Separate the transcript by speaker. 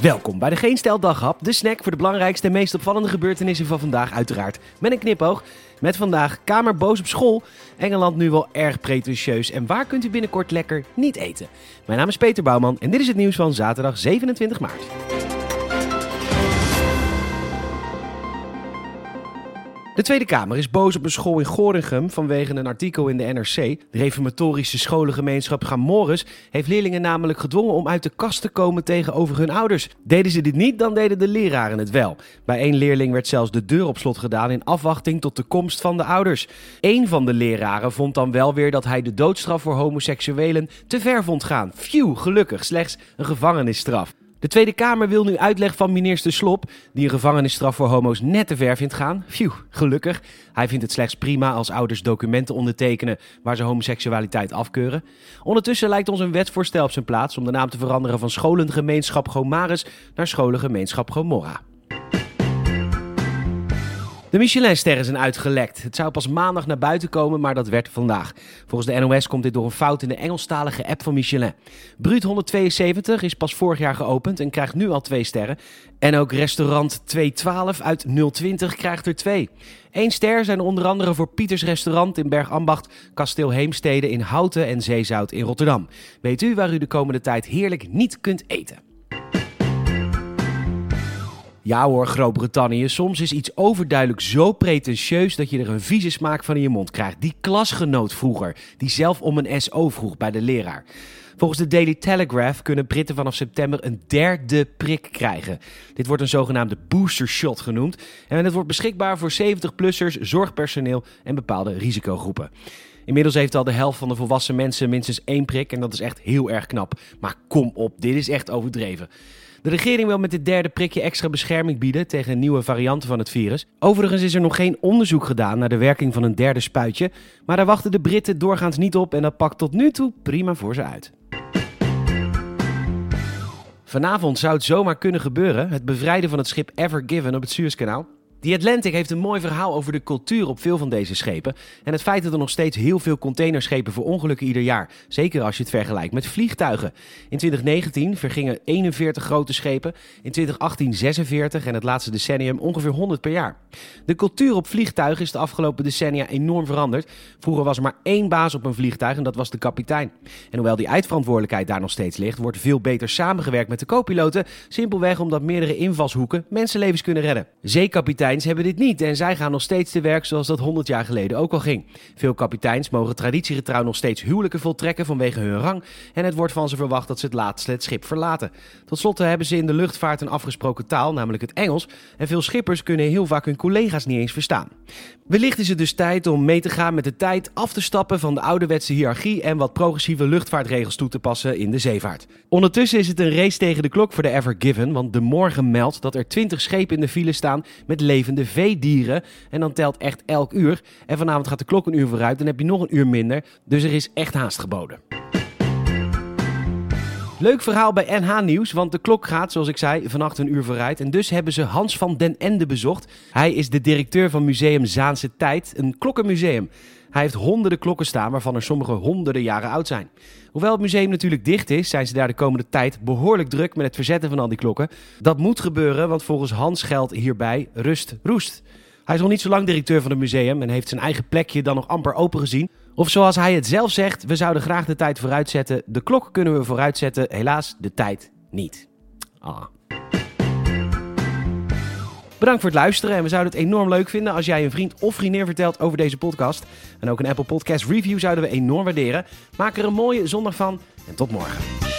Speaker 1: Welkom bij de Geen Stel Daghap, de snack voor de belangrijkste en meest opvallende gebeurtenissen van vandaag, uiteraard met een knipoog. Met vandaag Kamer boos op school, Engeland nu wel erg pretentieus en waar kunt u binnenkort lekker niet eten? Mijn naam is Peter Bouwman en dit is het nieuws van zaterdag 27 maart. De Tweede Kamer is boos op een school in Gorinchem vanwege een artikel in de NRC. De reformatorische scholengemeenschap Gamoris heeft leerlingen namelijk gedwongen om uit de kast te komen tegenover hun ouders. Deden ze dit niet, dan deden de leraren het wel. Bij één leerling werd zelfs de deur op slot gedaan in afwachting tot de komst van de ouders. Eén van de leraren vond dan wel weer dat hij de doodstraf voor homoseksuelen te ver vond gaan. Phew, gelukkig, slechts een gevangenisstraf. De Tweede Kamer wil nu uitleg van minister Slop, die een gevangenisstraf voor homo's net te ver vindt gaan. Phew, gelukkig. Hij vindt het slechts prima als ouders documenten ondertekenen waar ze homoseksualiteit afkeuren. Ondertussen lijkt ons een wetsvoorstel op zijn plaats om de naam te veranderen van scholengemeenschap Gomaris naar scholengemeenschap Gomorra. De Michelinsterren zijn uitgelekt. Het zou pas maandag naar buiten komen, maar dat werd vandaag. Volgens de NOS komt dit door een fout in de Engelstalige app van Michelin. Bruut 172 is pas vorig jaar geopend en krijgt nu al twee sterren. En ook restaurant 212 uit 020 krijgt er twee. Eén ster zijn er onder andere voor Pieters Restaurant in Bergambacht, Kasteel Heemstede in Houten en Zeezout in Rotterdam. Weet u waar u de komende tijd heerlijk niet kunt eten? Ja hoor, Groot-Brittannië. Soms is iets overduidelijk zo pretentieus dat je er een vieze smaak van in je mond krijgt. Die klasgenoot vroeger, die zelf om een SO vroeg bij de leraar. Volgens de Daily Telegraph kunnen Britten vanaf september een derde prik krijgen. Dit wordt een zogenaamde booster shot genoemd. En het wordt beschikbaar voor 70-plussers, zorgpersoneel en bepaalde risicogroepen. Inmiddels heeft al de helft van de volwassen mensen minstens één prik en dat is echt heel erg knap. Maar kom op, dit is echt overdreven. De regering wil met dit derde prikje extra bescherming bieden tegen nieuwe varianten van het virus. Overigens is er nog geen onderzoek gedaan naar de werking van een derde spuitje, maar daar wachten de Britten doorgaans niet op en dat pakt tot nu toe prima voor ze uit. Vanavond zou het zomaar kunnen gebeuren: het bevrijden van het schip Ever Given op het Suezkanaal. The Atlantic heeft een mooi verhaal over de cultuur op veel van deze schepen. En het feit dat er nog steeds heel veel containerschepen voor ongelukken ieder jaar. Zeker als je het vergelijkt met vliegtuigen. In 2019 vergingen 41 grote schepen. In 2018 46 en het laatste decennium ongeveer 100 per jaar. De cultuur op vliegtuigen is de afgelopen decennia enorm veranderd. Vroeger was er maar één baas op een vliegtuig en dat was de kapitein. En hoewel die eindverantwoordelijkheid daar nog steeds ligt, wordt veel beter samengewerkt met de co-piloten. Simpelweg omdat meerdere invalshoeken mensenlevens kunnen redden. Zeekapitein kapiteins hebben dit niet en zij gaan nog steeds te werk zoals dat 100 jaar geleden ook al ging. Veel kapiteins mogen traditiegetrouw nog steeds huwelijken voltrekken vanwege hun rang en het wordt van ze verwacht dat ze het laatste het schip verlaten. Tot slot hebben ze in de luchtvaart een afgesproken taal, namelijk het Engels, en veel schippers kunnen heel vaak hun collega's niet eens verstaan. Wellicht is het dus tijd om mee te gaan met de tijd, af te stappen van de ouderwetse hiërarchie en wat progressieve luchtvaartregels toe te passen in de zeevaart. Ondertussen is het een race tegen de klok voor de Ever Given, want de morgen meldt dat er 20 schepen in de file staan met levende veedieren. En dan telt echt elk uur. En vanavond gaat de klok een uur vooruit, dan heb je nog een uur minder. Dus er is echt haast geboden. Leuk verhaal bij NH Nieuws, want de klok gaat, zoals ik zei, vannacht een uur vooruit. En dus hebben ze Hans van den Ende bezocht. Hij is de directeur van Museum Zaanse Tijd, een klokkenmuseum. Hij heeft honderden klokken staan, waarvan er sommige honderden jaren oud zijn. Hoewel het museum natuurlijk dicht is, zijn ze daar de komende tijd behoorlijk druk met het verzetten van al die klokken. Dat moet gebeuren, want volgens Hans geldt hierbij rust roest. Hij is nog niet zo lang directeur van het museum en heeft zijn eigen plekje dan nog amper open gezien. Of zoals hij het zelf zegt, we zouden graag de tijd vooruitzetten. De klok kunnen we vooruitzetten, helaas de tijd niet. Ah. Bedankt voor het luisteren en we zouden het enorm leuk vinden als jij een vriend of vriendin vertelt over deze podcast. En ook een Apple Podcast review zouden we enorm waarderen. Maak er een mooie zondag van en tot morgen.